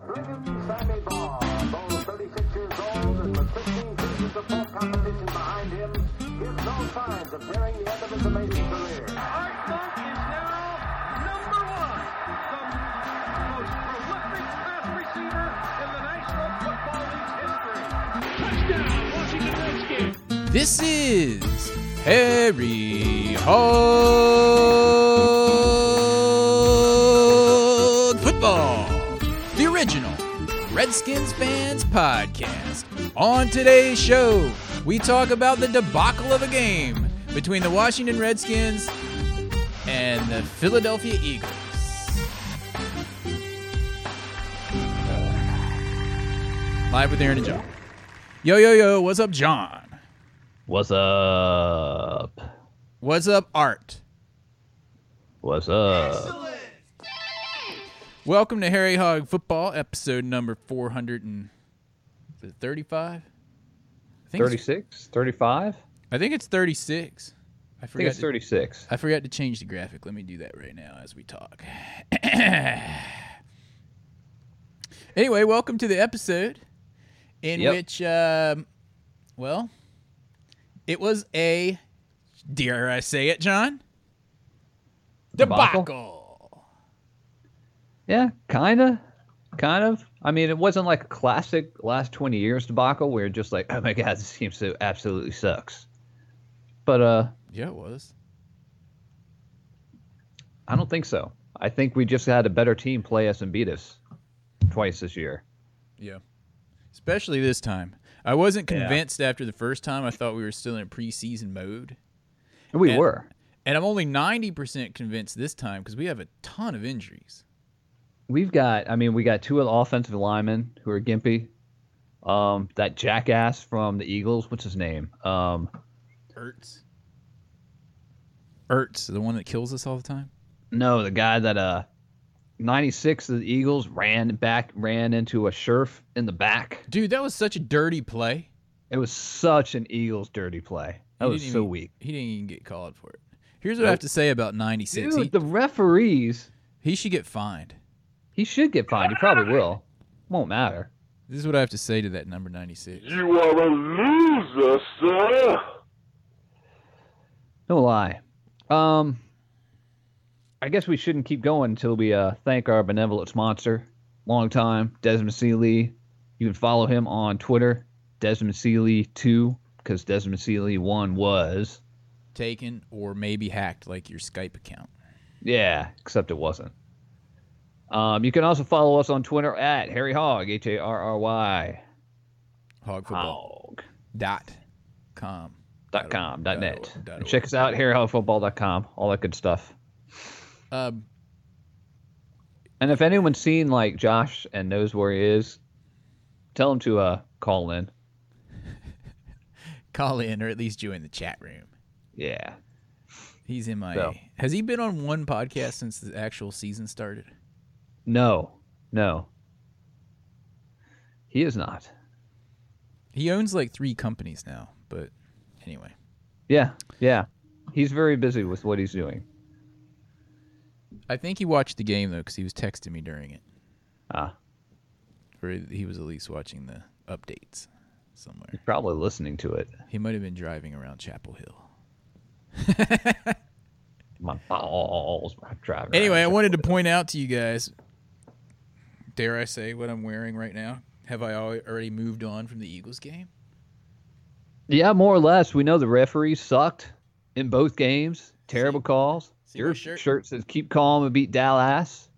Sammy Baugh, though 36 years old and with 15 seasons of full competition behind him, gives no signs of the end of his amazing career. Is now number one, the most prolific receiver in the National Football League's history. Touchdown, Washington. This is Harry Hog Redskins fans podcast. On today's show, we talk about the debacle of a game between the Washington Redskins and the Philadelphia Eagles. Live with Aaron and John. Yo, yo, yo, what's up, John? What's up? What's up, Art? What's up? Welcome to Harry Hog Football, episode number 435. I think it's- 36? 35? I think it's 36. I I think forgot. it's to, 36. I forgot to change the graphic. Let me do that right now as we talk. anyway, welcome to the episode in Yep. which, um, well, it was a, dare I say it, John? Debacle? Debacle. Yeah, kind of. Kind of. I mean, it wasn't like a classic last 20 years debacle where just like, oh my God, this team so absolutely sucks. But uh, Yeah, it was. I don't think so. I think we just had a better team play us and beat us twice this year. Yeah. Especially this time. I wasn't Yeah. convinced after the first time. I thought we were still in preseason mode. And we And- were. And I'm only 90% convinced this time because we have a ton of injuries. We've got, I mean, we got two of the offensive linemen who are gimpy. Um, that jackass from the Eagles, what's his name? Um, Ertz. Ertz, the one that kills us all the time? No, the guy that uh 96 of the Eagles ran back ran into a Scherff in the back. Dude, that was such a dirty play. It was such an Eagles dirty play. That was so even- weak. He didn't even get called for it. Here's what I have to say about 96. Dude, He, the referees, he should get fined. He should get fined. He probably will. Won't matter. This is what I have to say to that number 96. You are a loser, sir. No lie. Um I guess we shouldn't keep going until we uh thank our benevolent sponsor. Long time, Desmond Seeley. You can follow him on Twitter, Desmond Seeley 2, because Desmond Seeley 1 was. Taken or maybe hacked like your Skype account. Yeah, except it wasn't. Um, you can also follow us on Twitter at Harry Hog, H A R R Y Hogfootball. Hog Dot com. dot com dot Dot net. dot Check us out, harryhogfootball.com, all that good stuff. Um, And if anyone's seen like Josh and knows where he is, tell him to uh call in. call in or at least join the chat room. Yeah. He's in my. So. Has he been on one podcast since the actual season started? No, no. He is not. He owns like three companies now, but anyway. Yeah, yeah. He's very busy with what he's doing. I think he watched the game though because he was texting me during it, Ah, or he was at least watching the updates somewhere. he's probably listening to it. He might have been driving around Chapel Hill. My balls, my driving. Anyway, I wanted to point out to you guys. Dare I say what I'm wearing right now? Have I already moved on from the Eagles game? Yeah, more or less. We know the referees sucked in both games. Terrible calls. see Your shirt? shirt? says "Keep calm and beat Dallas."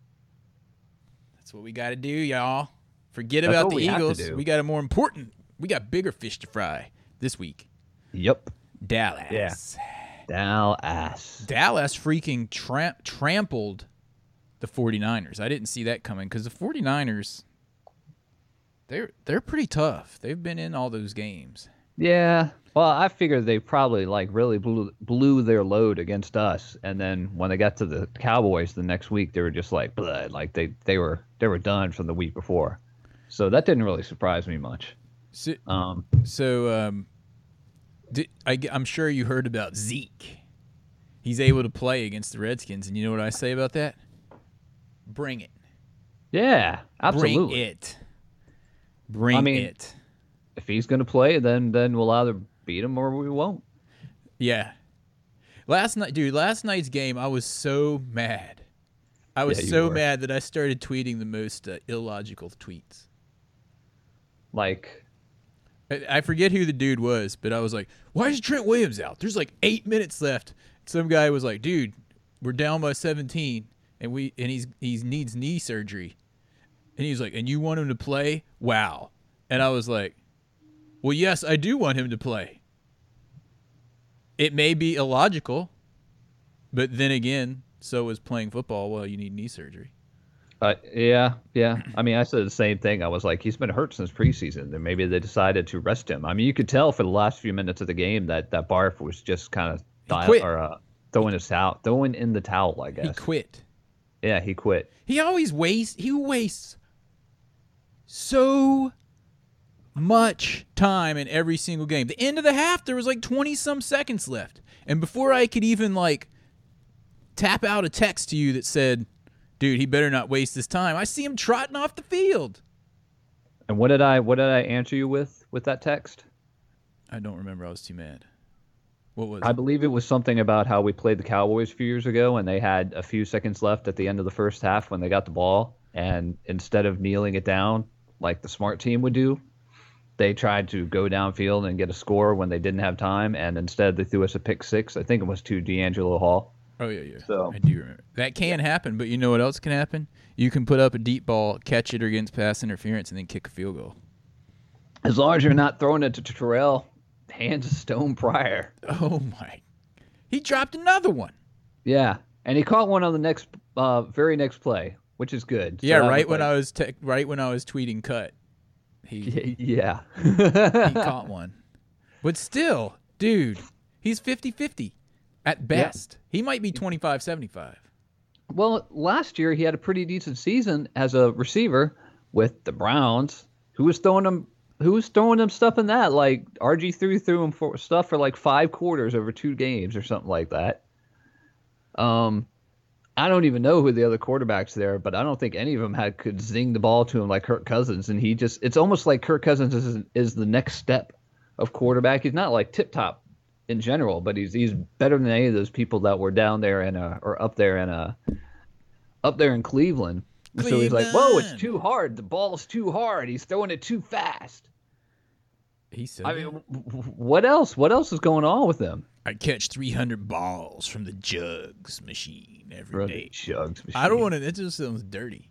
That's what we got to do, y'all. Forget That's about the we Eagles. We got a more important. We got bigger fish to fry this week. Yep, Dallas. Yeah. Dallas. Dallas freaking tra- trampled the 49ers. I didn't see that coming because the 49ers they're they're pretty tough. They've been in all those games. Yeah. Well, I figured they probably like really blew, blew their load against us, and then when they got to the Cowboys the next week, they were just like blood, like they they were they were done from the week before. So that didn't really surprise me much. So, Um, so um, did, I, I, am sure you heard about Zeke. He's able to play against the Redskins, and you know what I say about that? Bring it. Yeah, absolutely. Bring it. Bring I mean- it. If he's going to play, then then we'll either beat him or we won't. Yeah. Last night, dude, last night's game, I was so mad. I was Yeah, so were. mad that I started tweeting the most uh, illogical tweets. Like, I, I forget who the dude was, but I was like, "Why is Trent Williams out? There's like eight minutes left." Some guy was like, "Dude, we're down by 17, and we and he's he's needs knee surgery," and he's like, "And you want him to play? Wow!" And I was like, "Well, yes, I do want him to play. It may be illogical, but then again, so is playing football while you need knee surgery." uh, yeah, yeah. I mean, I said the same thing. I was like, he's been hurt since preseason. And maybe they decided to rest him. I mean, you could tell for the last few minutes of the game that that Barf was just kind of dial- or uh, throwing his towel, throwing in the towel. I guess He quit. Yeah, he quit. He always wastes. He wastes so much time in every single game. The end of the half, there was like twenty some seconds left, and before I could even like tap out a text to you that said, "Dude, he better not waste his time," I see him trotting off the field. And what did I what did I answer you with with that text? I don't remember. I was too mad. What was? I it? believe it was something about how we played the Cowboys a few years ago, and they had a few seconds left at the end of the first half when they got the ball, and instead of kneeling it down like the smart team would do, they tried to go downfield and get a score when they didn't have time, and instead they threw us a pick six. I think it was to DeAngelo Hall. Oh yeah, yeah. So- I do remember. That can happen, but you know what else can happen? You can put up a deep ball, catch it against pass interference, and then kick a field goal. As long as you're not throwing it to Terrell, hands of stone Pryor. Oh my! He dropped another one. Yeah, and he caught one on the next, uh, very next play, which is good. So Yeah, right when like- I was te- right when I was tweeting cut, he Yeah. he caught one. But still, dude, he's 50-50 at best. He might be 25-75. Well, last year he had a pretty decent season as a receiver with the Browns. Who was throwing him? Who was throwing him stuff in that? Like RG three threw him for stuff for like five quarters over two games or something like that. Um, I don't even know who the other quarterbacks there, but I don't think any of them had could zing the ball to him like Kirk Cousins. And he just it's almost like Kirk Cousins is is the next step of quarterback. He's not like tip top in general, but he's he's better than any of those people that were down there in uh or up there in uh up there in Cleveland. Cleveland. So he's like, "Whoa, it's too hard. The ball's too hard. He's throwing it too fast." He said, I mean, what else? What else is going on with them? I catch 300 balls from the jugs machine every day. Chugs I don't want to. It just sounds dirty.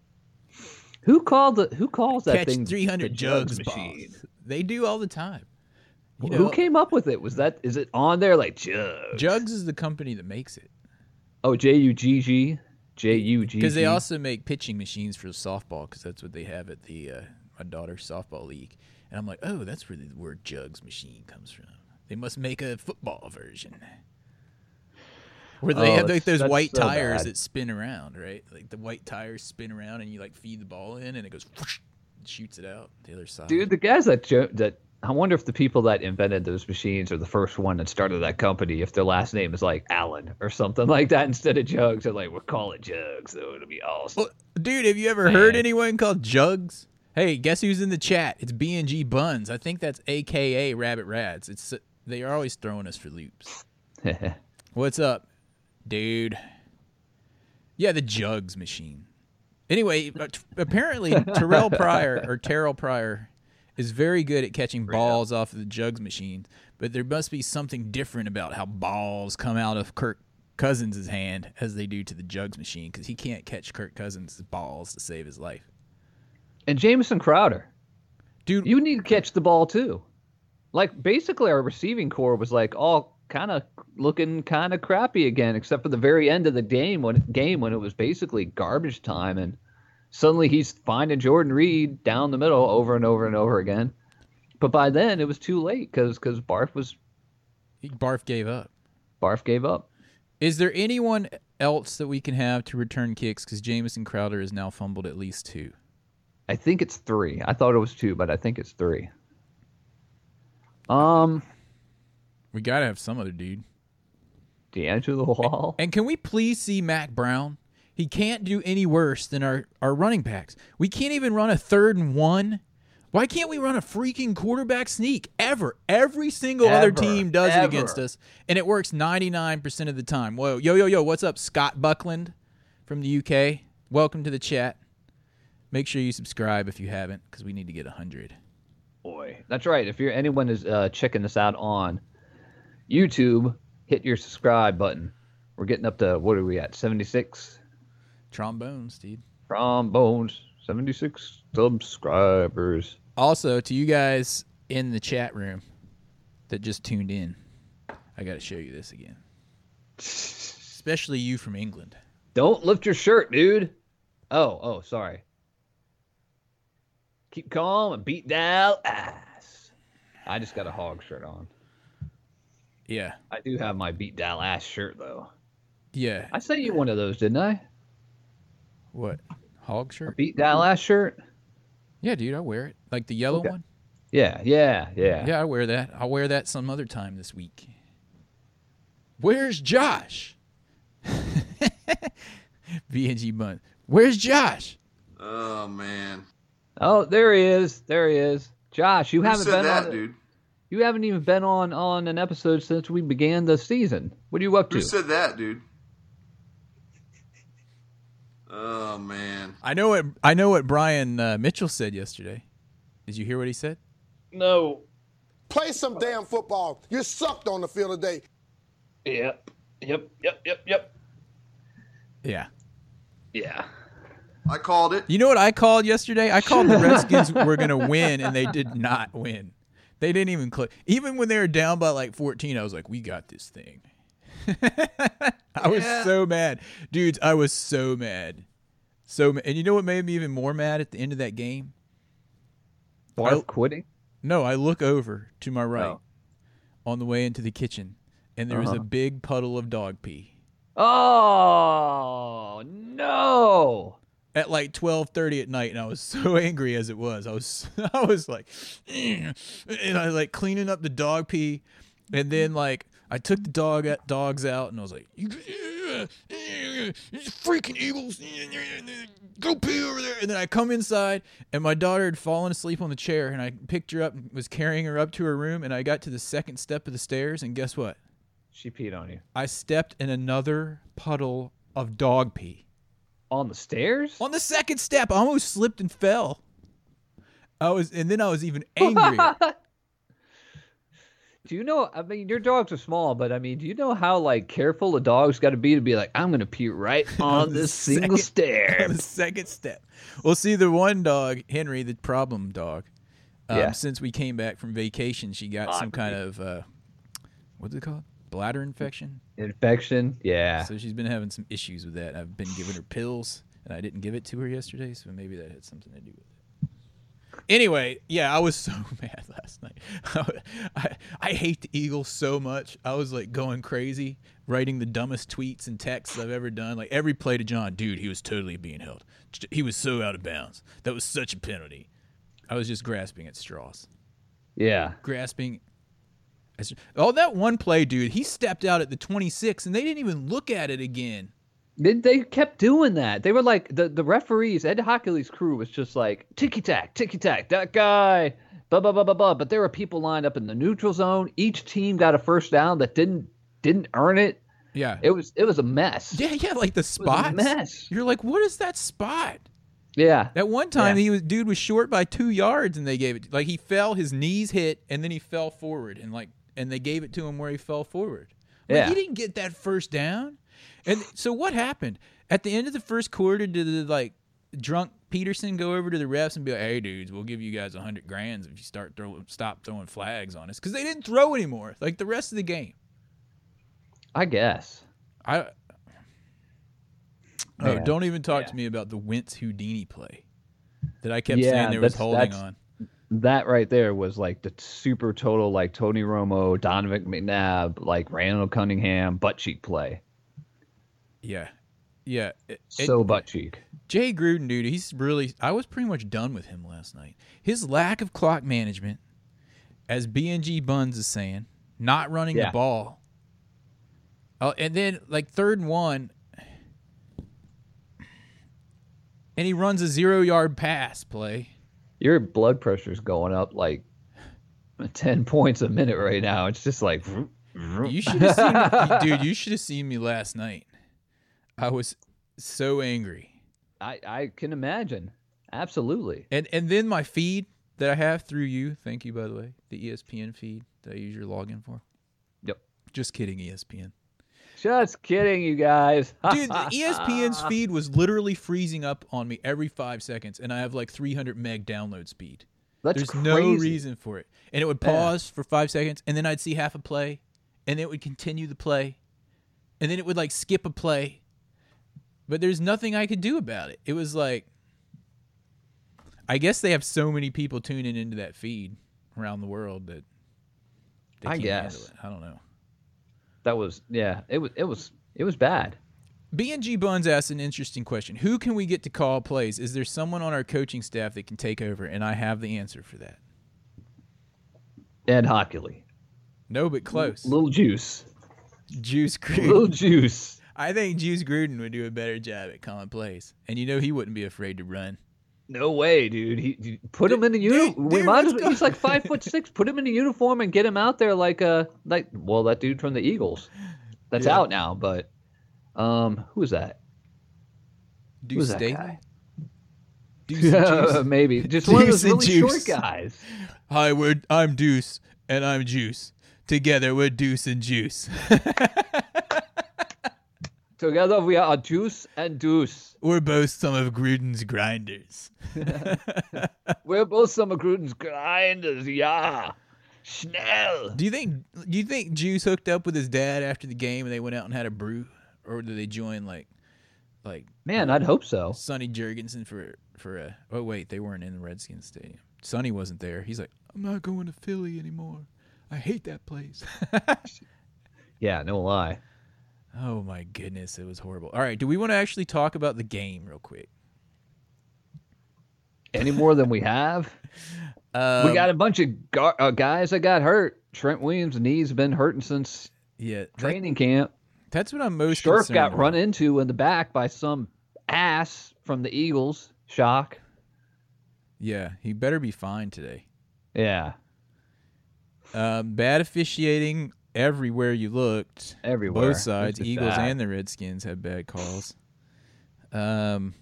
Who called the? Who calls that Catch thing? 300 the jugs balls. They do all the time. You know, Who came up with it? Was that? Is it on there like Jugs? Jugs is the company that makes it Oh, J U G G, J U G. because they also make pitching machines for softball because that's what they have at the uh, my daughter's softball league. And I'm like, oh, that's where the word jugs machine comes from. They must make a football version where they Oh, have like those white so tires bad. that spin around, right? Like the white tires spin around and you like feed the ball in and it goes whoosh, and shoots it out the other side. Dude, the guys that jo- that I wonder if the people that invented those machines are the first one that started that company. If their last name is like Allen or something like that instead of Jugs, they're like, we'll call it Jugs. So it'll be awesome. Well, dude, have you ever heard anyone called Jugs? Hey, guess who's in the chat? It's B&G Buns. I think that's AKA Rabbit Rads. It's they are always throwing us for loops. What's up, dude? Yeah, the Jugs machine. Anyway, uh, apparently Terrell Pryor or Terrell Pryor is very good at catching balls off of the Jugs machine, but there must be something different about how balls come out of Kirk Cousins' hand as they do to the Jugs machine because he can't catch Kirk Cousins' balls to save his life. And Jamison Crowder, Dude, you need to catch the ball too. Like basically, our receiving corps was like all kind of looking kind of crappy again, except for the very end of the game when game when it was basically garbage time, and suddenly he's finding Jordan Reed down the middle over and over and over again. But by then it was too late because because Barf was Barf gave up. Barf gave up. Is there anyone else that we can have to return kicks? Because Jamison Crowder has now fumbled at least two. I think it's three. I thought it was two, but I think it's three. Um, We got to have some other dude. DeAngelo Hall. And can we please see Mack Brown? He can't do any worse than our, our running backs. We can't even run a third and one. Why can't we run a freaking quarterback sneak ever? Every single other team does it against us, and it works 99% of the time. Whoa, yo, yo, yo, what's up, Scott Buckland from the UK? Welcome to the chat. Make sure you subscribe if you haven't, because we need to get 100. Boy, that's right. If you're anyone is uh, checking this out on YouTube, hit your subscribe button. We're getting up to what are we at? 76 Trombones, dude. trombones, 76 subscribers. Also, to you guys in the chat room that just tuned in, I got to show you this again. Especially you from England. Don't lift your shirt, dude. Oh, oh, sorry. Keep calm and beat down ass. I just got a hog shirt on. Yeah. I do have my beat down ass shirt though. Yeah. I sent you one of those, didn't I? What? Hog shirt? Beat down ass shirt. Yeah, dude, I wear it. Like the yellow Okay. one? Yeah, yeah, yeah. Yeah, I wear that. I'll wear that some other time this week. Where's Josh? VNG Bun. Where's Josh? Oh man, Oh, there he is. There he is. Josh, you who haven't been that, on. dude? You haven't even been on on an episode since we began the season. What are you up Who to? said that, dude? Oh man, I know what I know what Brian uh, Mitchell said yesterday. Did you hear what he said? no. Play some damn football. You sucked on the field today. Yep. Yep. Yep. Yep. Yep. Yeah. Yeah. I called it. You know what I called yesterday? I called the Redskins were going to win, and they did not win. They didn't even click. Even when they were down by like 14, I was like, we got this thing. I was so mad. Dudes, I was so mad. So ma- And you know what made me even more mad at the end of that game? Barf I- quitting. No, I look over to my right Oh. on the way into the kitchen, and there was a Uh-huh. big puddle of dog pee. Oh no! At like 12:30 at night and I was so angry as it was. I was I was like and I was like cleaning up the dog pee and then like I took the dog dogs out and I was like you freaking eagles go pee over there and then I come inside and my daughter had fallen asleep on the chair and I picked her up and was carrying her up to her room and I got to the second step of the stairs and guess what? She peed on you I stepped in another puddle of dog pee. On the stairs. On the second step, I almost slipped and fell. I was, and then I was even angrier. Do you know? I mean, your dogs are small, but I mean, do you know how like careful a dog's got to be to be like, I'm gonna pee right on the this single second- stair. on the second step. Well, see, the one dog, Henry, the problem dog. Um, Yeah. Since we came back from vacation, she got some kind of uh, what's it called? Bladder infection. Infection. Yeah. So she's been having some issues with that. I've been giving her pills, and I didn't give it to her yesterday, so maybe that had something to do with it. Anyway, yeah, I was so mad last night. I, I hate the Eagles so much. I was like going crazy, writing the dumbest tweets and texts I've ever done. Like every play to John, dude, he was totally being held. He was so out of bounds. That was such a penalty. I was just grasping at straws. Yeah. Grasping. Oh, that one play, dude, he stepped out at the 26 and they didn't even look at it again. They, they kept doing that. They were like the the referees. Ed Hochuli's crew was just like ticky tack, ticky tack. That guy, blah blah blah blah blah. But there were people lined up in the neutral zone. Each team got a first down that didn't didn't earn it. Yeah. It was it was a mess. Yeah, yeah, like the It was a spots. mess. You're like, what is that spot? Yeah. At one time, Yeah. he was dude was short by two yards, and they gave it like he fell, his knees hit, and then he fell forward, and like and they gave it to him where he fell forward. Like, Yeah. he didn't get that first down. And so what happened at the end of the first quarter? Did the like drunk Pederson go over to the refs and be like, "Hey, dudes, we'll give you guys a hundred grands if you start throwing stop throwing flags on us," because they didn't throw anymore. Like the rest of the game. I guess. I oh, Man. don't even talk Yeah. to me about the Wentz Houdini play that I kept Yeah, saying there was holding on. That right there was like the super total like Tony Romo, Donovan McNabb, like Randall Cunningham butt cheek play. Yeah, yeah. It- it- So butt cheek. Jay Gruden, dude, he's really. I was pretty much done with him last night. His lack of clock management, as BNG Buns is saying, not running Yeah. the ball. Oh, and then like third and one. and he runs a zero yard pass play. Your blood pressure's going up like 10 points a minute right now. It's just like, You should have seen, me, dude. You should have seen me last night. I was so angry, I, I can imagine. Absolutely. and and then my feed that I have through you. Thank you, by the way, the ESPN feed that I use your login for. Yep. Just kidding, ESPN. Just kidding, you guys. Dude, the ESPN's feed was literally freezing up on me every five seconds, and I have like 300 meg download speed. That's There's crazy. no reason for it. And it would Yeah. pause for five seconds, and then I'd see half a play, and then it would continue the play, and then it would like skip a play. But there's nothing I could do about it. It was like, I guess they have so many people tuning into that feed around the world that they I can't handle guess. it. I don't know. That was yeah. It was it was it was bad. B&G Buns asked an interesting question. Who can we get to call plays? Is there someone on our coaching staff that can take over? And I have the answer for that. Ed Hochuli, No, but close. little juice, Juice Gruden. little juice. I think Juice Gruden would do a better job at calling plays. And you know he wouldn't be afraid to run. No way, dude. He, he- put him in the Dude, uniform. We might as well. He's like five foot six. Put him in a uniform and get him out there like uh like well that dude from the Eagles. That's Yeah. out now, but um who is that? Deuce Who's that guy? Deuce Maybe just one of Deuce those really short guys. Hi, we're, I'm Deuce, and I'm Juice. Together, we're Deuce and Juice. Together we are Juice and Deuce. we're both some of Gruden's grinders. We're both some of Gruden's grinders, yeah. Schnell. Do you think? Do you think Juice hooked up with his dad after the game and they went out and had a brew, or did they join like, like Man, I'd hope so. Sonny Jurgensen for for a? Oh wait, they weren't in the Redskins stadium. Sonny wasn't there. He's like, I'm not going to Philly anymore. I hate that place. Yeah, no lie. Oh my goodness, it was horrible. All right, do we want to actually talk about the game real quick? Any more than we have? Um, we got a bunch of gar- uh, guys that got hurt. Trent Williams' knee's been hurting since yeah. that- training camp. that's what I'm most. Scherff got about. run into in the back by some ass from the Eagles. Shock. Yeah, he better be fine today. Yeah, Um, bad officiating everywhere you looked. everywhere. Both sides, Eagles bad. and the Redskins, had bad calls. Um,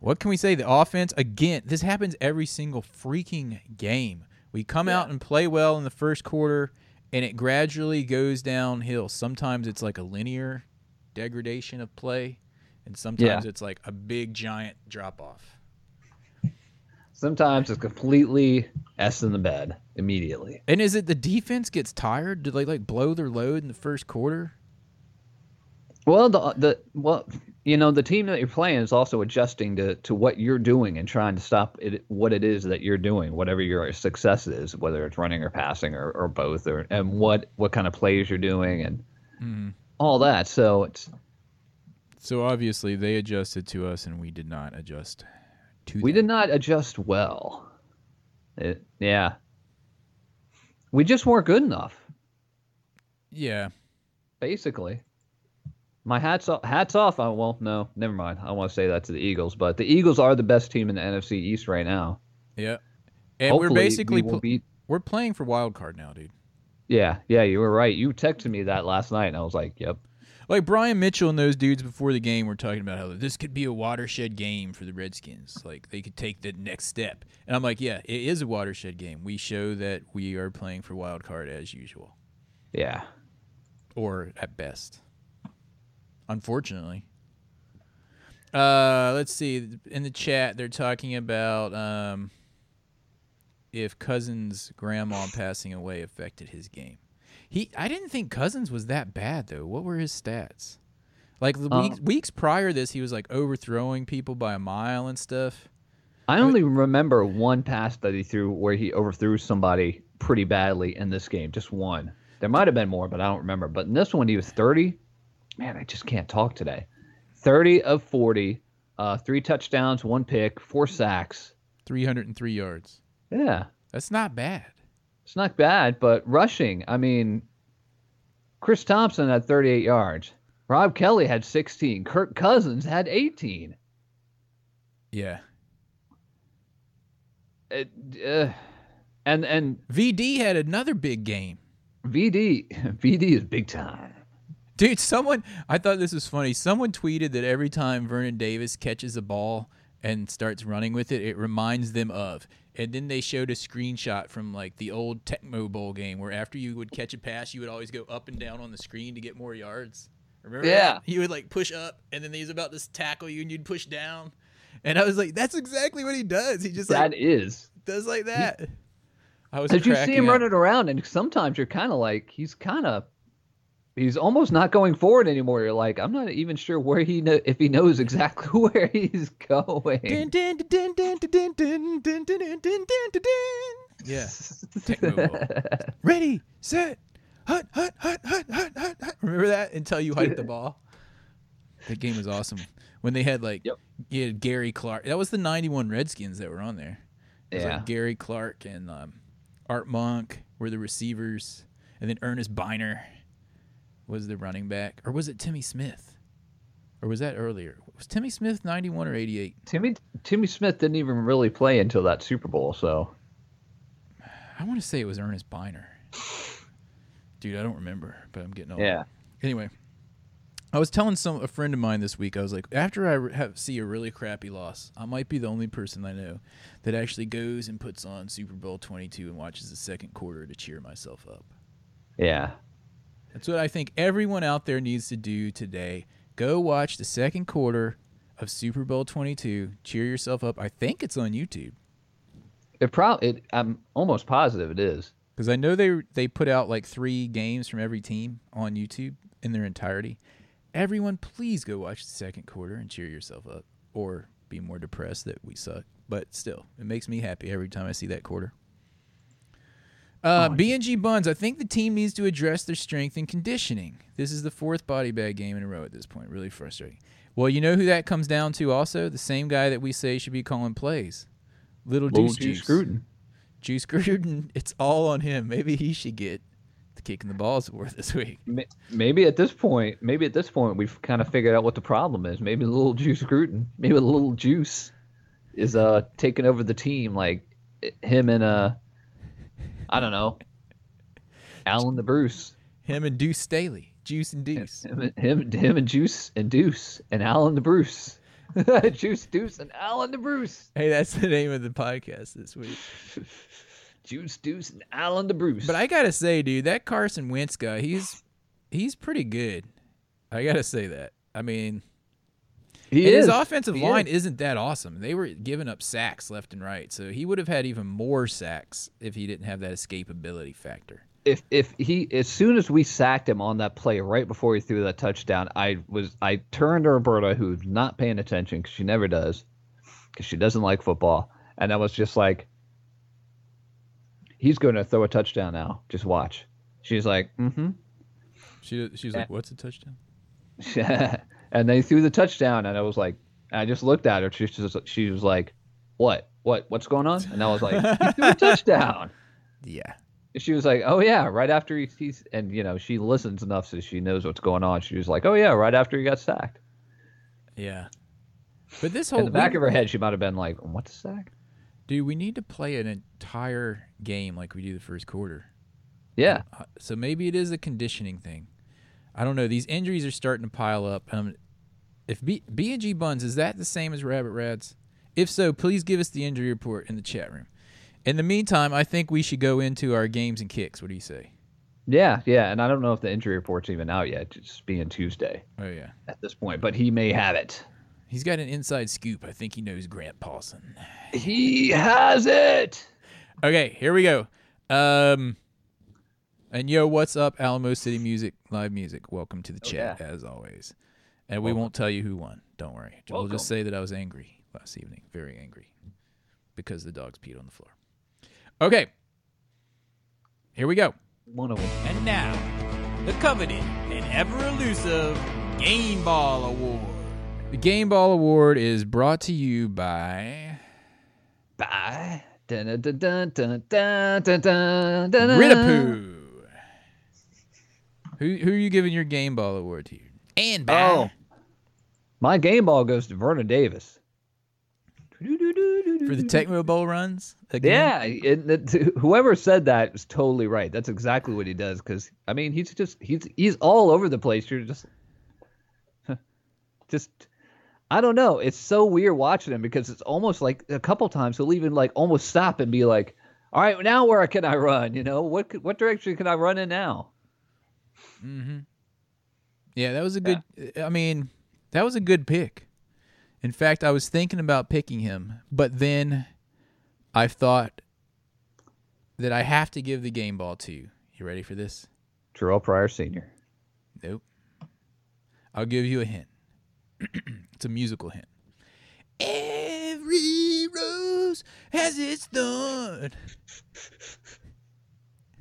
what can we say? The offense again. This happens every single freaking game. We come out and play well in the first quarter, and it gradually goes downhill. Sometimes it's like a linear degradation of play, and sometimes Yeah. it's like a big giant drop off. Sometimes it's completely s in the bed immediately. And is it the defense gets tired? Do they like blow their load in the first quarter? Well, the the well, you know, the team that you're playing is also adjusting to to what you're doing and trying to stop it what it is that you're doing, whatever your success is, whether it's running or passing or, or both, or and what what kind of plays you're doing and mm-hmm. all that. So it's So obviously they adjusted to us, and we did not adjust to we them. did not adjust well. It, yeah, we just weren't good enough. Yeah, basically. My hats off. Hats off. Oh, well, no, never mind. I want to say that to the Eagles, but the Eagles are the best team in the NFC East right now. yeah. And Hopefully, we're basically we pl- beat. we're playing for wild card now, dude. Yeah, yeah, you were right. You texted me that last night, and I was like, "Yep." Like Brian Mitchell and those dudes before the game were talking about how this could be a watershed game for the Redskins. Like they could take the next step. And I'm like, yeah, it is a watershed game. We show that we are playing for wild card as usual, Yeah, or at best. Unfortunately. Uh, let's see. In the chat, they're talking about um, if Cousins' grandma passing away affected his game. He, I didn't think Cousins was that bad though. What were his stats? Like the Uh, weeks, weeks prior to this, he was like overthrowing people by a mile and stuff. I only remember one pass that he threw where he overthrew somebody pretty badly in this game. Just one. There might have been more, but I don't remember. But in this one, he was 30. Man, I just can't talk today. 30 of 40, uh, three touchdowns, one pick, four sacks. 303 yards. Yeah, That's not bad. It's not bad, but rushing, I mean, Chris Thompson had 38 yards. Rob Kelley had 16. Kirk Cousins had 18. Yeah. It, uh, and and VD had another big game. VD VD is big time. Dude, someone I thought this was funny. Someone tweeted that every time Vernon Davis catches a ball and starts running with it, it reminds them of. And then they showed a screenshot from like the old Tecmo Bowl game where after you would catch a pass, you would always go up and down on the screen to get more yards. Remember? Yeah. that? He would like push up and then he was about to tackle you and you'd push down. And I was like, that's exactly what he does. He just That like is. does like that. I was Did you see him up. running around, and sometimes you're kind of like, he's kind of, he's almost not going forward anymore. You're like, I'm not even sure where he know if he knows exactly where he's going. Yeah. Ready, set, hut, hut, hut, hut, hut, hut, hut. Remember that until you hiked the ball. That game was awesome. When they had like yep. yeah Gary Clark. That was the '91 Redskins that were on there. It was yeah. like Gary Clark and um, Art Monk were the receivers, and then Earnest Byner was the running back. Or was it Timmy Smith? Or was that earlier? Was Timmy Smith 91 or 88? Timmy Timmy Smith didn't even really play until that Super Bowl, so I want to say it was Earnest Byner. Dude, I don't remember, but I'm getting old. yeah. Anyway, I was telling some a friend of mine this week. I was like, after I have, see a really crappy loss, I might be the only person I know that actually goes and puts on Super Bowl 22 and watches the second quarter to cheer myself up. Yeah. That's what I think everyone out there needs to do today. Go watch the second quarter of Super Bowl 22. Cheer yourself up. I think it's on YouTube. It probably it, I'm almost positive it is. because I know they they put out like three games from every team on YouTube in their entirety. Everyone, please go watch the second quarter and cheer yourself up, or be more depressed that we suck. But still, it makes me happy every time I see that quarter. Uh, B&G Buns, I think the team needs to address their strength and conditioning. This is the fourth body bag game in a row at this point. Really frustrating. Well, you know who that comes down to also? The same guy that we say should be calling plays. Little, Little Juice Juice. Gruden. Juice Gruden, it's all on him. Maybe he should get the kicking the balls award this week. Maybe at this point, maybe at this point we've kind of figured out what the problem is. Maybe little Juice Gruden, maybe the little Juice is uh taking over the team like him and uh I don't know. Allen the Bruce. Him and Deuce Staley. Juice and Deuce. Him, and- him, him and Juice and Deuce and Allen the Bruce. Juice, Deuce, and Allen the Bruce. Hey, that's the name of the podcast this week. Juice, Deuce, and Allen the Bruce. But I gotta say, dude, that Carson Wentz guy, he's he's pretty good. I gotta say that. I mean, he and is. his offensive He line is. isn't that awesome. They were giving up sacks left and right, so he would have had even more sacks if he didn't have that escapability factor. if if he as soon as we sacked him on that play right before he threw that touchdown, I was I turned to Roberta, who's not paying attention because she never does, because she doesn't like football, and I was just like, he's going to throw a touchdown now. Just watch. She's like, mm-hmm. She she's like, "What's a touchdown?" and they threw the touchdown, and I was like, I just looked at her. She just she was like, what what what's going on? And I was like, he threw a touchdown. Yeah. she was like, "Oh yeah," right after he, he's and you know she listens enough so she knows what's going on. She was like, "Oh yeah," right after he got sacked. Yeah. But this whole In the back we- of her head, she might have been like, "What's a sack?" Dude, we need to play an entire game like we do the first quarter. Yeah, Uh, So maybe it is a conditioning thing. I don't know. These injuries are starting to pile up. Um, if B B and G Buns is that the same as Rabbit Rads? If so, please give us the injury report in the chat room. In the meantime, I think we should go into our games and kicks. What do you say? yeah, yeah. And I don't know if the injury report's even out yet. Just being Tuesday Oh yeah, at this point, but he may have it. he's got an inside scoop. I think he knows Grant Paulsen. He has it. Okay, here we go. Um, and yo, what's up, Alamo City Music Live Music? Welcome to the oh, chat yeah. as always. And we won't tell you who won. Don't worry. We'll just say that I was angry last evening, very angry, because the dogs peed on the floor. Okay, here we go. One of them. And now, the coveted and ever elusive Game Ball Award. The Game Ball Award is brought to you by Bye. Dun, dun, dun, dun, dun, dun, dun, dun, dun. Ritapoo. Who who are you giving your Game Ball Award to? And bye. Oh, my game ball goes to Vernon Davis. For the Tecmo Bowl runs? Again? Yeah, it, it- whoever said that is totally right. That's exactly what he does. Because I mean, he's just he's he's all over the place. You're just, just, I don't know. It's so weird watching him because it's almost like a couple times he'll even like almost stop and be like, "All right, now where can I run? You know, what what direction can I run in now?" Mm-hmm. Yeah, that was a good. I mean, that was a good pick. In fact, I was thinking about picking him, but then I thought that I have to give the game ball to you. You ready for this? Terrell Pryor Senior. Nope. I'll give you a hint. it's a musical hint. Every rose has its thorn.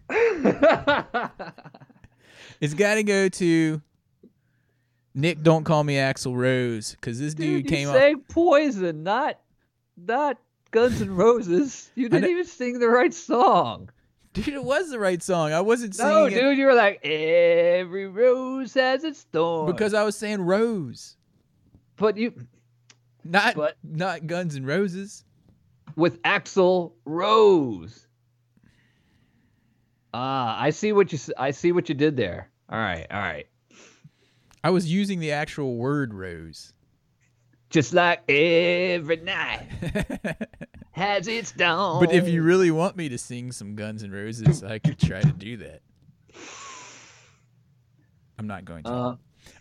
it's got to go to Nick. Don't call me Axl Rose because this dude, Dude, came you up. sang Poison, not not Guns N' Roses. You didn't even sing the right song. Dude, it was the right song. I wasn't singing No, it dude, you were like every rose has its thorn. because I was saying Rose, but you not But- not Guns N' Roses. with Axl Rose. Ah, I see what you I see what you did there. All right, all right. I was using the actual word Rose. Just like every night has its dawn. But if you really want me to sing some Guns and Roses, I could try to do that. I'm not going to. uh,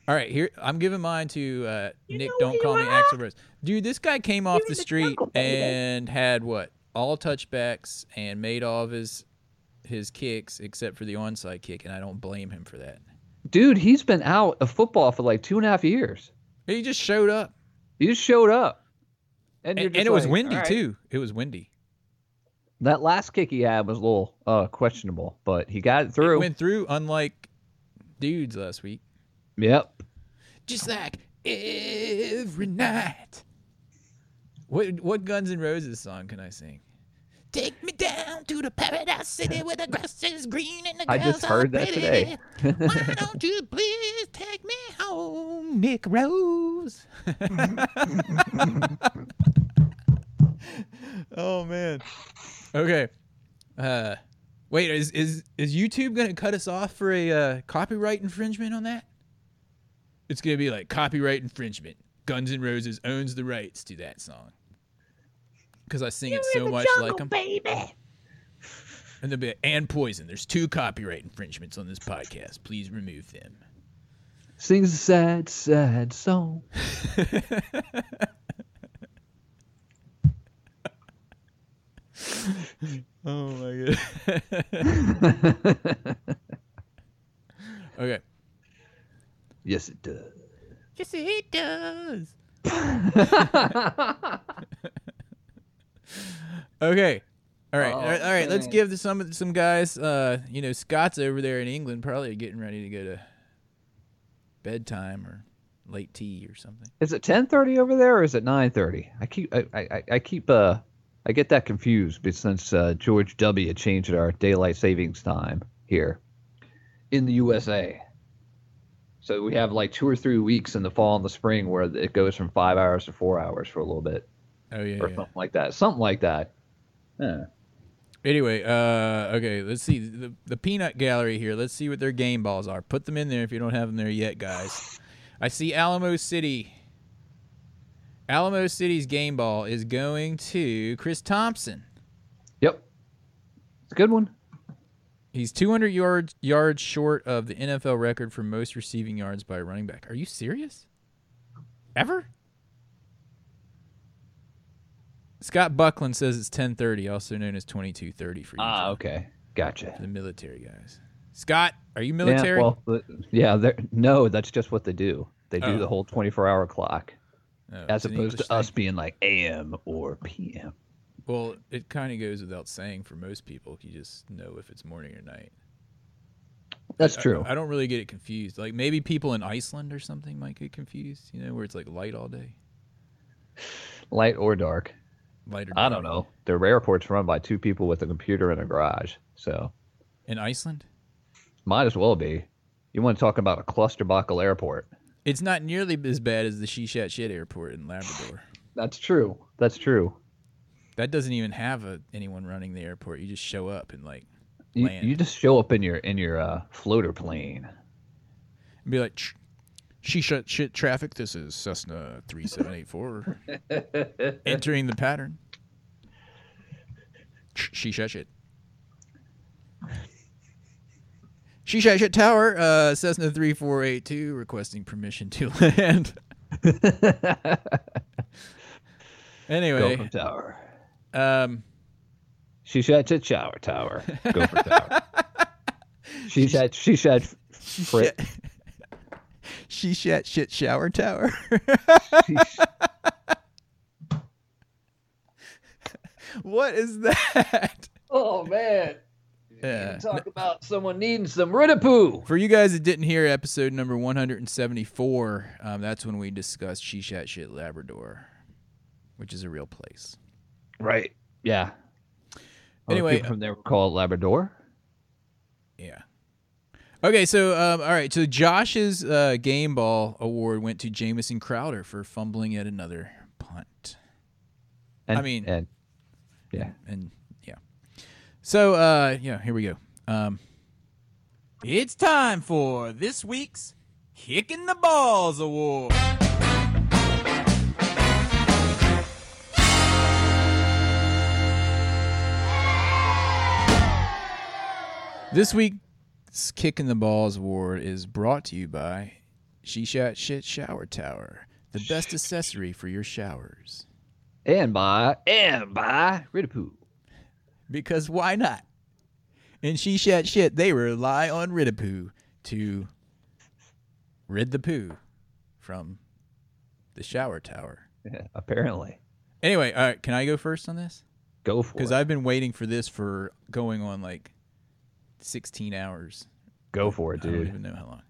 All right, here I'm giving mine to uh, Nick. Don't call me Axl Rose, dude. This guy came off the street and had what all touchbacks and made all of his his kicks except for the onside kick, and I don't blame him for that. dude, he's been out of football for like two and a half years. He just showed up, He just showed up, and, and, and it was windy right. too. It was windy. That last kick he had was a little uh, questionable, but he got it It through. went through, unlike dudes last week. Yep. just like every night. What what Guns N' Roses song can I sing? Take me down to the paradise city where the grass is green and the I girls just heard are that pretty. today. Why don't you please take me home, Nick Rose? oh man. Okay. Uh, wait, is is is YouTube gonna cut us off for a uh, copyright infringement on that? It's gonna be like copyright infringement. Guns N' Roses owns the rights to that song because I sing it so much like them. baby. And they'll be like, and poison. There's two copyright infringements on this podcast. Please remove them. Sings a sad, sad song. Oh my god. okay. Yes, it does. Yes, it does. okay. All right. all right. All right. Let's give some some guys. Uh, you know, Scott's over there in England, probably getting ready to go to bedtime or late tea or something. Is it ten thirty over there, or is it nine thirty? I keep, I, I, I keep, uh, I get that confused, but since uh, George W. changed our daylight savings time here in the USA, so we have like two or three weeks in the fall and the spring where it goes from five hours to four hours for a little bit, Oh yeah. or yeah. something like that, something like that. Yeah. Anyway, uh, okay, let's see the the peanut gallery here. Let's see what their game balls are. Put them in there if you don't have them there yet, guys. I see Alamo City. Alamo City's game ball is going to Chris Thompson. Yep, it's a good one. He's 200 yards yards short of the NFL record for most receiving yards by a running back. Are you serious? Ever? Scott Buckland says it's 10:30, also known as 22:30 for you Ah, okay, gotcha. the military guys. Scott, are you Yeah, military? well, uh, yeah, no, that's just what they do. They do Oh. the whole twenty-four hour clock. No, as opposed to us being like AM or PM. Well, it kind of goes without saying for most people. You just know if it's morning or night. That's I- true. I, don't really get it confused. Like maybe people in Iceland or something might get confused. You know, where it's like light all day, Light or dark. I don't know. The airport's run by two people with a computer in a garage, so In Iceland? might as well be. You want to talk about a clusterbuckle airport? It's not nearly as bad as the Shishat Shit Airport in Labrador. That's true. That's true. That doesn't even have a, anyone running the airport. You just show up and like You, Land. you just show up in your in your uh, floater plane. and be like, "Sh- shut Shit traffic. This is Cessna three seven eight four entering the pattern. She shut Shit. She shut Shit Tower, uh, Cessna 3482, requesting permission to land. Anyway, tower. um, She shut shit shower tower. Go for tower. she shut, She shut, Frit. Shishat Shit Shower Tower. what is that? Oh man. Yeah. Talk about someone needing some Ridapoo. For you guys that didn't hear episode number 174, um, that's when we discussed Shishat Shit Labrador, which is a real place. Right. Yeah. Anyway, from there were called Labrador. Yeah. Okay, so um, all right, so Josh's uh, game ball award went to Jamison Crowder for fumbling yet another punt, And, I mean- and yeah. and yeah. So uh, yeah, here we go. Um, it's time for this week's Kicking the Balls Award. This Kicking the Balls Award is brought to you by Shishat Shit Shower Tower, the best accessory for your showers. And by and by Ridapoo. Because why not? In Shishat Shit, they rely on Ridapoo to rid the poo from the shower tower. Yeah, apparently. Anyway, all right, can I go first on this? Go for it. Because. I've been waiting for this for going on like 16 hours. Go for it, I don't even know how long.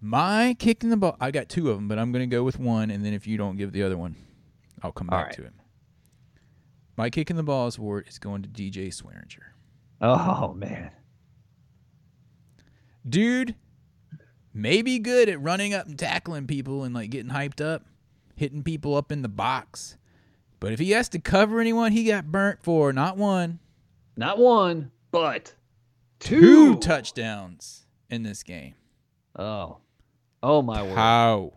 My kicking the ball. I got two of them, but I'm going to go with one, and then if you don't give the other one, I'll come All back right. to it. My kicking the balls award is going to DJ Swearinger. Oh man. dude may be good at running up and tackling people and like getting hyped up, hitting people up in the box. But if he has to cover anyone, he got burnt for not one, Not one, but two, two. touchdowns in this game. Oh. Oh my word. How?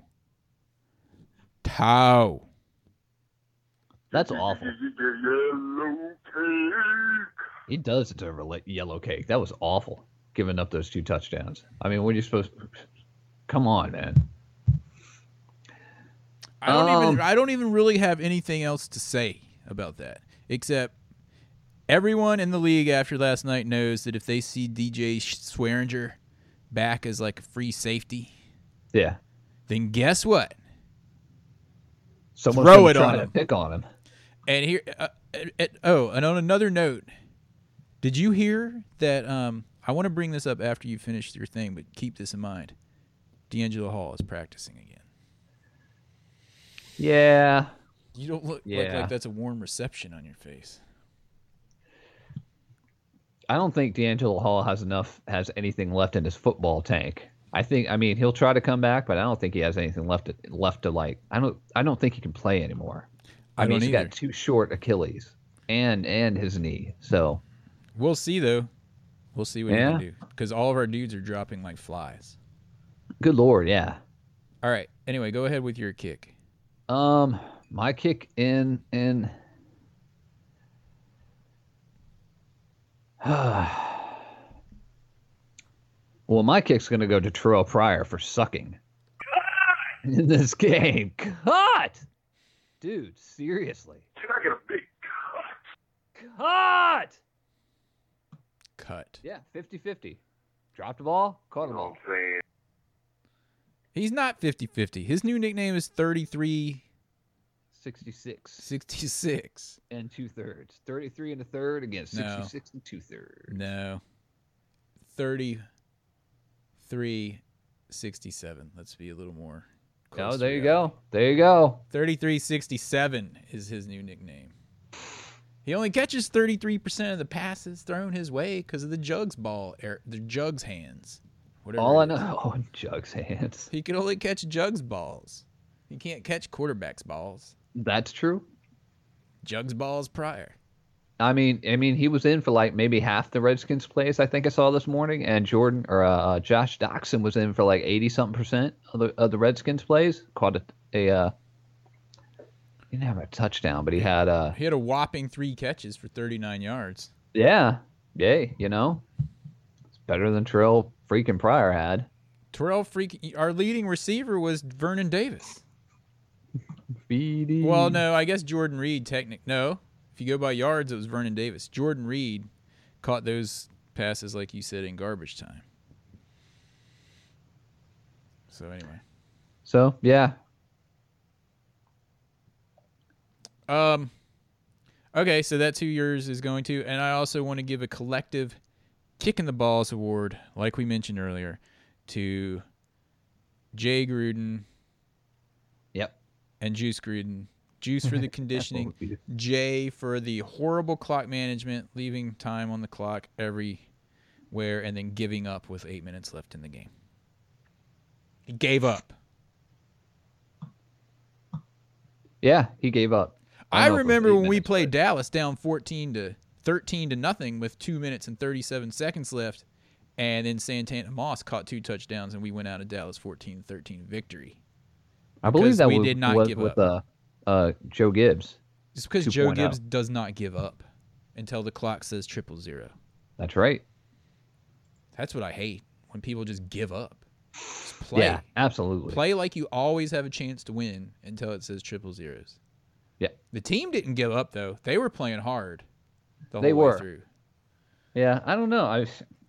How? That's awful. He does deserve a yellow cake. That was awful. Giving up those two touchdowns. I mean, what are you supposed? Come on, man. I don't Um, even I don't even really have anything else to say about that except everyone in the league after last night knows that if they see DJ Swearinger back as like a free safety, Yeah. then guess what? Someone's Throw it on to him. Pick on him. And here, uh, uh, uh, oh, and on another note, did you hear that? Um, I want to bring this up after you finish your thing, but keep this in mind. DeAngelo Hall is practicing again. Yeah. You don't look, look Yeah. like that's a warm reception on your face. I don't think DeAngelo Hall has enough has anything left in his football tank. I think I mean he'll try to come back, but I don't think he has anything left to, left to like I don't I don't think he can play anymore. I, I mean he's either. got two short Achilles and and his knee. So We'll see though. We'll see what Yeah? he can do because all of our dudes are dropping like flies. good lord, yeah. All right. Anyway, go ahead with your kick. Um, my kick in in. well, my kick's gonna go to Terrelle Pryor for sucking in this game. Cut, dude. Seriously, Can I get a big cut? cut. Cut. Yeah, 50-50. Dropped the ball, caught You the ball. what I'm saying? He's not 50-50. His new nickname is 3366 66 66. and two thirds. 33 and a third against No. 66 and two thirds. No. 3367. Let's be a little more close Oh, there you go. There you go. 3367 is his new nickname. He only catches 33% of the passes thrown his way because of the jugs ball, er, the jugs hands. Whatever. All I know, oh, Jug's hands. He can only catch Jugs balls. He can't catch quarterbacks balls. That's true. Jugs balls prior. I mean, I mean, he was in for like maybe half the Redskins plays. I think I saw this morning, and Jordan or uh, uh, Josh Doctson was in for like eighty something percent of the of the Redskins plays. Caught a, a uh, he didn't have a touchdown, but he had a He had a whopping three catches for 39 yards. yeah, yay, you know, it's better than Trill freaking Pryor had. Terrell Freak, our leading receiver was Vernon Davis. Well, no, I guess Jordan Reed. Technic, no. If you go by yards, it was Vernon Davis. Jordan Reed caught those passes, like you said, in garbage time. So anyway, So yeah, um, okay, so that's who yours is going to, and I also want to give a collective kick in the balls award, like we mentioned earlier, to Jay Gruden. And Juice Gruden. Juice for the conditioning, Jay for the horrible clock management, leaving time on the clock everywhere, and then giving up with eight minutes left in the game. He gave up. Yeah, he gave up. I, don't know if it was remember when we played but- Dallas down 14 to 13 to nothing with two minutes and 37 seconds left, and then Santana Moss caught two touchdowns, and we went out of Dallas 14 13 victory. I believe that we was, did not was give with up. uh, uh, Joe Gibbs. Just because Joe 2.0. Gibbs does not give up until the clock says triple zero. That's right. That's what I hate when people just give up. Just play. Yeah, absolutely. Play like you always have a chance to win until it says triple zeros. Yeah. The team didn't give up though. They were playing hard the They whole were. way through. Yeah, I don't know. I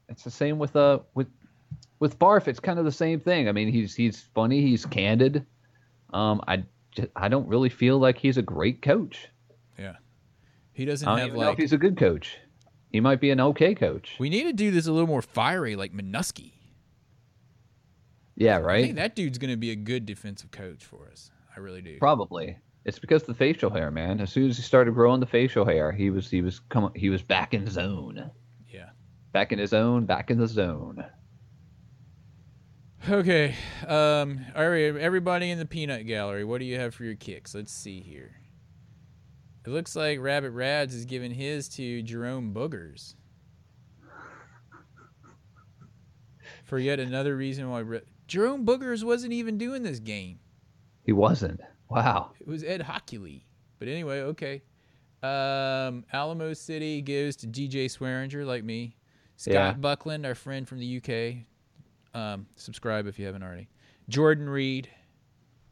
it's the same with uh with with Barf. It's kind of the same thing. I mean, he's he's funny. He's candid. Um, I just, I don't really feel like he's a great coach. Yeah. He doesn't I don't have even know if like he's a good coach. He might be an okay coach. we need to do this a little more fiery like Manusky. yeah, right. I think that dude's gonna be a good defensive coach for us. I really do. Probably. It's because of the facial hair, man. As soon as he started growing the facial hair, he was he was coming he was back in zone. Yeah. Back in his own, back in the zone. Okay. Um all right, everybody in the peanut gallery, what do you have for your kicks? Let's see here. It looks like Rabbit Rads is giving his to Jerome Boogers. For yet another reason why Ra- Jerome Boogers wasn't even doing this game. He wasn't. Wow. It was Ed Hochuli. But anyway, okay. Um, Alamo City goes to DJ Swearinger, like me. Scott Yeah. Buckland, our friend from the UK. Um, subscribe if you haven't already. Jordan Reed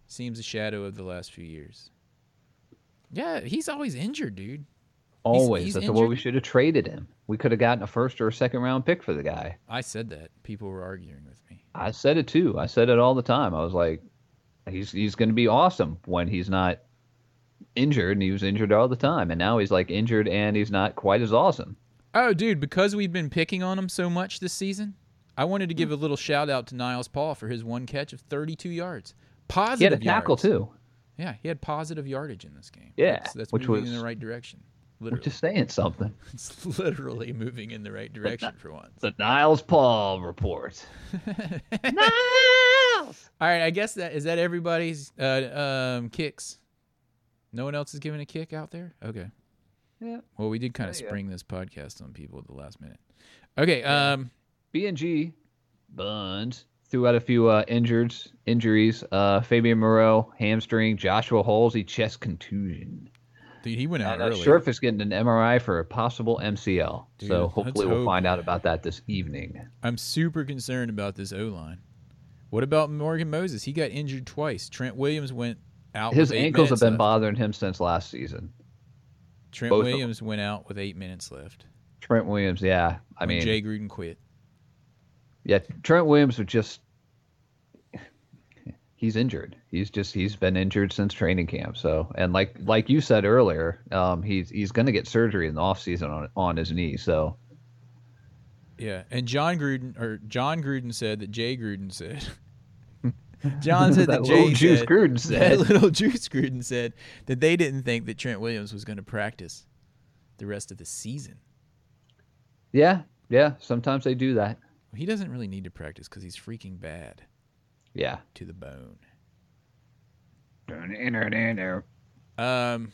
seems a shadow of the last few years. Yeah, he's always injured, dude. Always. he's That's why we should have traded him. We could have gotten a first or a second round pick for the guy. I said that. People were arguing with me. I said it too. I said it all the time. I was like, he's he's going to be awesome when he's not injured, and he was injured all the time, and now he's like injured and he's not quite as awesome. Oh, dude, because we've been picking on him so much this season, I wanted to give a little shout out to Niles Paul for his one catch of 32 yards. Positive He had a tackle yards. too. Yeah, he had positive yardage in this game. Yeah, that's, that's which moving in the right direction. We're just saying something. it's literally moving in the right direction for once. The Niles Paul report. Niles. All right, I guess that is that everybody's uh, um, kicks. No one else is giving a kick out there. Okay. Yeah. Well, we did kind of Yeah, yeah. spring this podcast on people at the last minute. Okay. Um. B and G Buns threw out a few uh, injured injuries. Uh, Fabian Moreau hamstring. Joshua Holsey chest contusion. Dude, he went out And early. Scherff is getting an MRI for a possible MCL. Dude, so hopefully we'll hope. find out about that this evening. I'm super concerned about this O line. What about Morgan Moses? He got injured twice. Trent Williams went out. His ankles have been left. bothering him since last season. Trent both. Williams went out with eight minutes left. Trent Williams, yeah. I when mean, Jay Gruden quit. Yeah, Trent Williams was just he's injured. He's just he's been injured since training camp. So, and like like you said earlier, um, he's he's going to get surgery in the offseason on on his knee. So, Yeah, and John Gruden or John Gruden said that Jay Gruden said. John said that, That Jay little Juice said, Gruden said. That little Juice Gruden said that they didn't think that Trent Williams was going to practice the rest of the season. yeah, yeah, sometimes they do that. He doesn't really need to practice because he's freaking bad Yeah. to the bone. Um,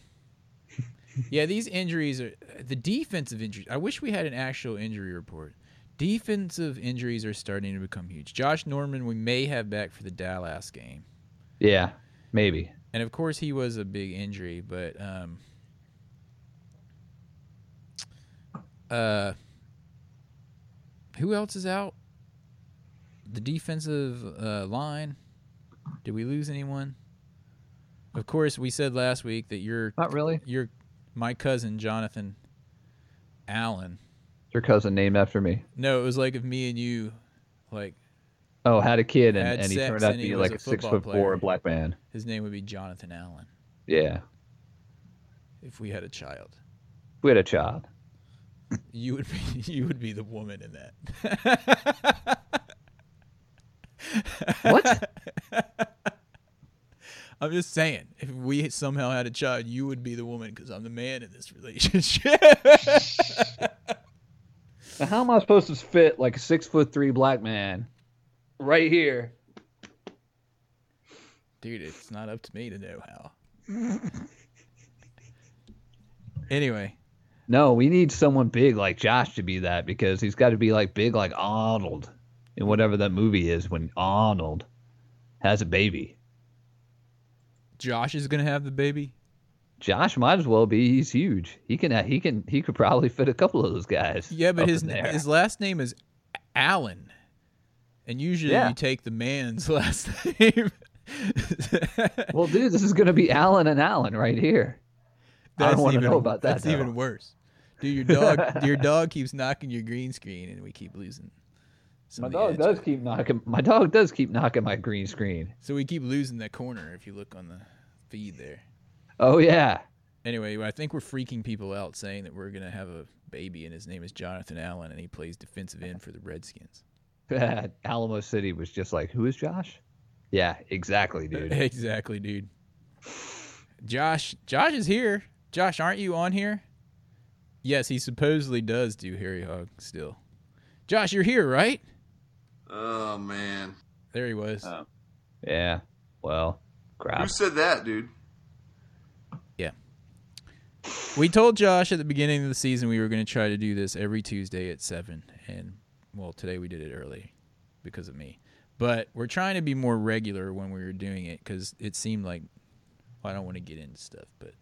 yeah, these injuries are the defensive injuries. I wish we had an actual injury report. Defensive injuries are starting to become huge. Josh Norman, we may have back for the Dallas game, Yeah, maybe. and of course he was a big injury. But um, uh, who else is out? The defensive uh, line. Did we lose anyone? Of course, we said last week that you're Not really. your my cousin Jonathan Allen. Your cousin named after me. No, it was like if me and you, like Oh, had a kid and, and he turned out to be like a six foot player. four black man. his name would be Jonathan Allen Yeah. if we had a child. We had a child. You would be you would be the woman in that. What? I'm just saying, if we somehow had a child, you would be the woman because I'm the man in this relationship. Now, how am I supposed to fit like a six foot three black man right here? Dude, it's not up to me to know how. anyway, No, we need someone big like Josh to be that because he's got to be like big like Arnold in whatever that movie is when Arnold has a baby. Josh is gonna have the baby. Josh might as well be. He's huge. He can. He can. He could probably fit a couple of those guys. Yeah, but his his last name is Allen, and usually Yeah. you take the man's last name. Well, dude, this is gonna be Allen and Allen right here. I That's don't even- know about that. That's even worse. Dude, your dog your dog keeps knocking your green screen, and we keep losing. My dog does keep knocking. My dog does keep knocking my green screen. So we keep losing that corner. If you look on the feed there. Oh yeah. Anyway, I think we're freaking people out saying that we're gonna have a baby, and his name is Jonathan Allen, and he plays defensive end for the Redskins. Alamo City was just like, who is Josh? Yeah, exactly, dude. exactly, dude. Josh, Josh is here. Josh, aren't you on here? Yes, he supposedly does do Harry Hog still. Josh, you're here, right? Oh man. There he was. Oh. yeah. Well, crap. Who said that, dude? Yeah. We told Josh at the beginning of the season we were going to try to do this every Tuesday at 7. And, well, today we did it early because of me. But we're trying to be more regular when we were doing it because it seemed like, well, I don't want to get into stuff, but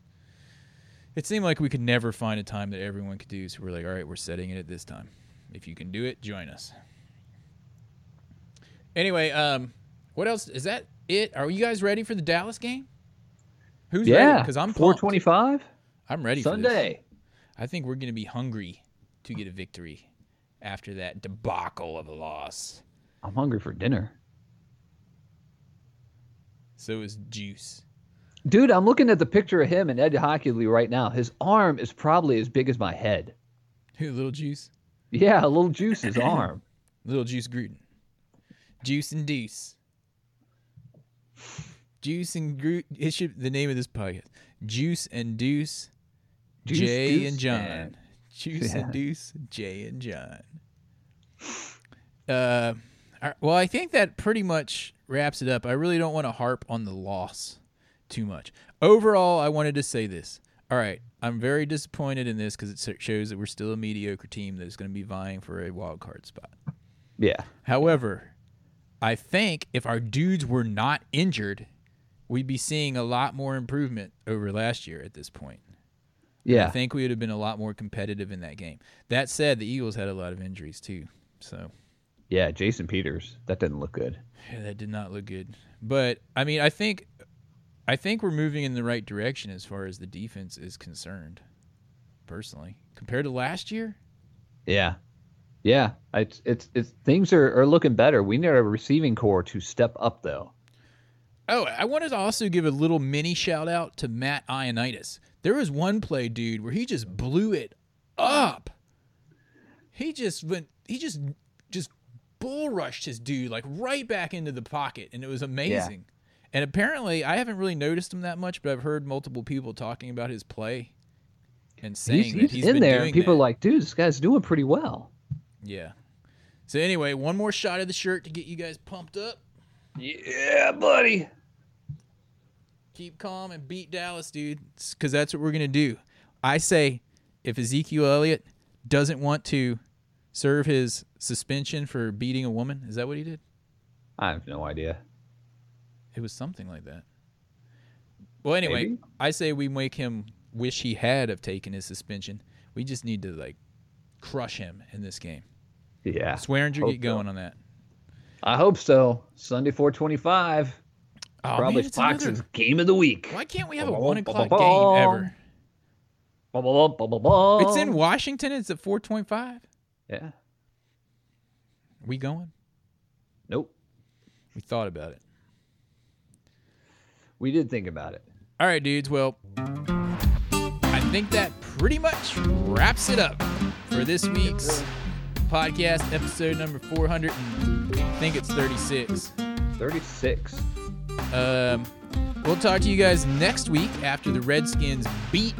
it seemed like we could never find a time that everyone could do. So we're like, all right, we're setting it at this time. If you can do it, join us. Anyway, um, what else? Is that it? Are you guys ready for the Dallas game? Who's ready? yeah, Because I'm four twenty-five. I'm ready. Sunday. I think we're going to be hungry to get a victory after that debacle of a loss. I'm hungry for dinner, So is Juice. Dude. I'm looking at the picture of him and Ed Hochuli right now. His arm is probably as big as my head. Who, Little Juice? Yeah, a little Juice's arm. Little Juice Gruden. Juice and Deuce. Juice and Groot. It should the name of this podcast. Juice and Deuce. Juice, Jay Deuce, and John. and- Juice Yeah. and Deuce. Jay and John. Uh, well, I think that pretty much wraps it up. I really don't want to harp on the loss too much. Overall, I wanted to say this. All right, I'm very disappointed in this because it shows that we're still a mediocre team that is going to be vying for a wild card spot. Yeah, However, I think if our dudes were not injured, we'd be seeing a lot more improvement over last year at this point. Yeah. I think we would have been a lot more competitive in that game. That said, the Eagles had a lot of injuries too. So Yeah, Jason Peters. That didn't look good. yeah, that did not look good. But I mean, I think I think we're moving in the right direction as far as the defense is concerned. Personally, compared to last year, Yeah, yeah. It's it's it's things are, are looking better. We need a receiving corps to step up though. Oh, I wanted to also give a little mini shout out to Matt Ioannidis. There was one play, dude, where he just blew it up. He just went. He just just bull rushed his dude like right back into the pocket, and it was amazing. And apparently, I haven't really noticed him that much, but I've heard multiple people talking about his play and saying He's, that he's he's in been there, doing and people that. are like, dude, this guy's doing pretty well. Yeah. So anyway, one more shot of the shirt to get you guys pumped up. Yeah, buddy. Keep calm and beat Dallas, dude, because that's what we're gonna do. I say, if Ezekiel Elliott doesn't want to serve his suspension for beating a woman, is that what he did? I have no idea. It was something like that. Well, anyway, Maybe. I say we make him wish he had have taken his suspension. We just need to like crush him in this game. Yeah. Swearinger, Hope get going on that. I hope so. Sunday 425. Oh, Probably man, Fox's another- game of the week. Why can't we have a one o'clock game ever? It's in Washington. It's at four twenty-five. Yeah. We going? Nope. We thought about it. We did think about it. All right, dudes. Well, I think that pretty much wraps it up for this week's podcast, episode number 400. And I think it's 36. 36. Um, we'll talk to you guys next week after the Redskins beat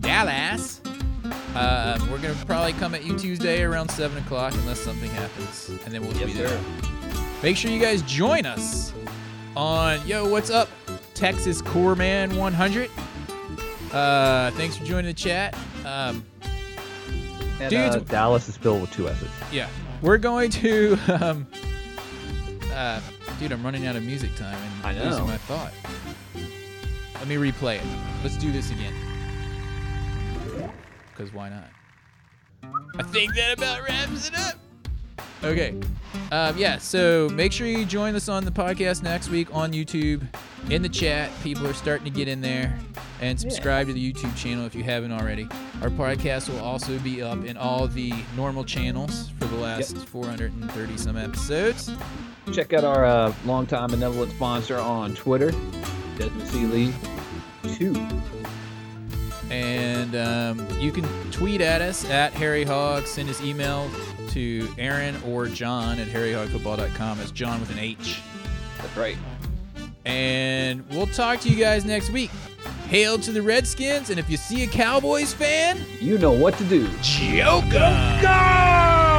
Dallas. Uh, we're gonna probably come at you Tuesday around seven o'clock unless something happens, and then we'll Yes, be there. sir. Make sure you guys join us on Yo, what's up, Texas Core Man 100. Uh, thanks for joining the chat. Um, And Dudes- uh, Dallas is filled with two S's. yeah, we're going to. Um, uh, dude, I'm running out of music time and I know. losing my thought. Let me replay it. Let's do this again. Because why not? I think that about wraps it up. Okay. Um, yeah, so make sure you join us on the podcast next week on YouTube. In the chat, people are starting to get in there. And subscribe to the YouTube channel if you haven't already. Our podcast will also be up in all the normal channels for the last 430 some episodes. Check out our uh, longtime benevolent sponsor on Twitter, Desmond C. Lee 2. And um, you can tweet at us at Harry Hog. Send us email to Aaron or John at harryhogfootball.com. It's John with an H. That's right. And we'll talk to you guys next week. Hail to the Redskins, and if you see a Cowboys fan, You know what to do. joke 'em.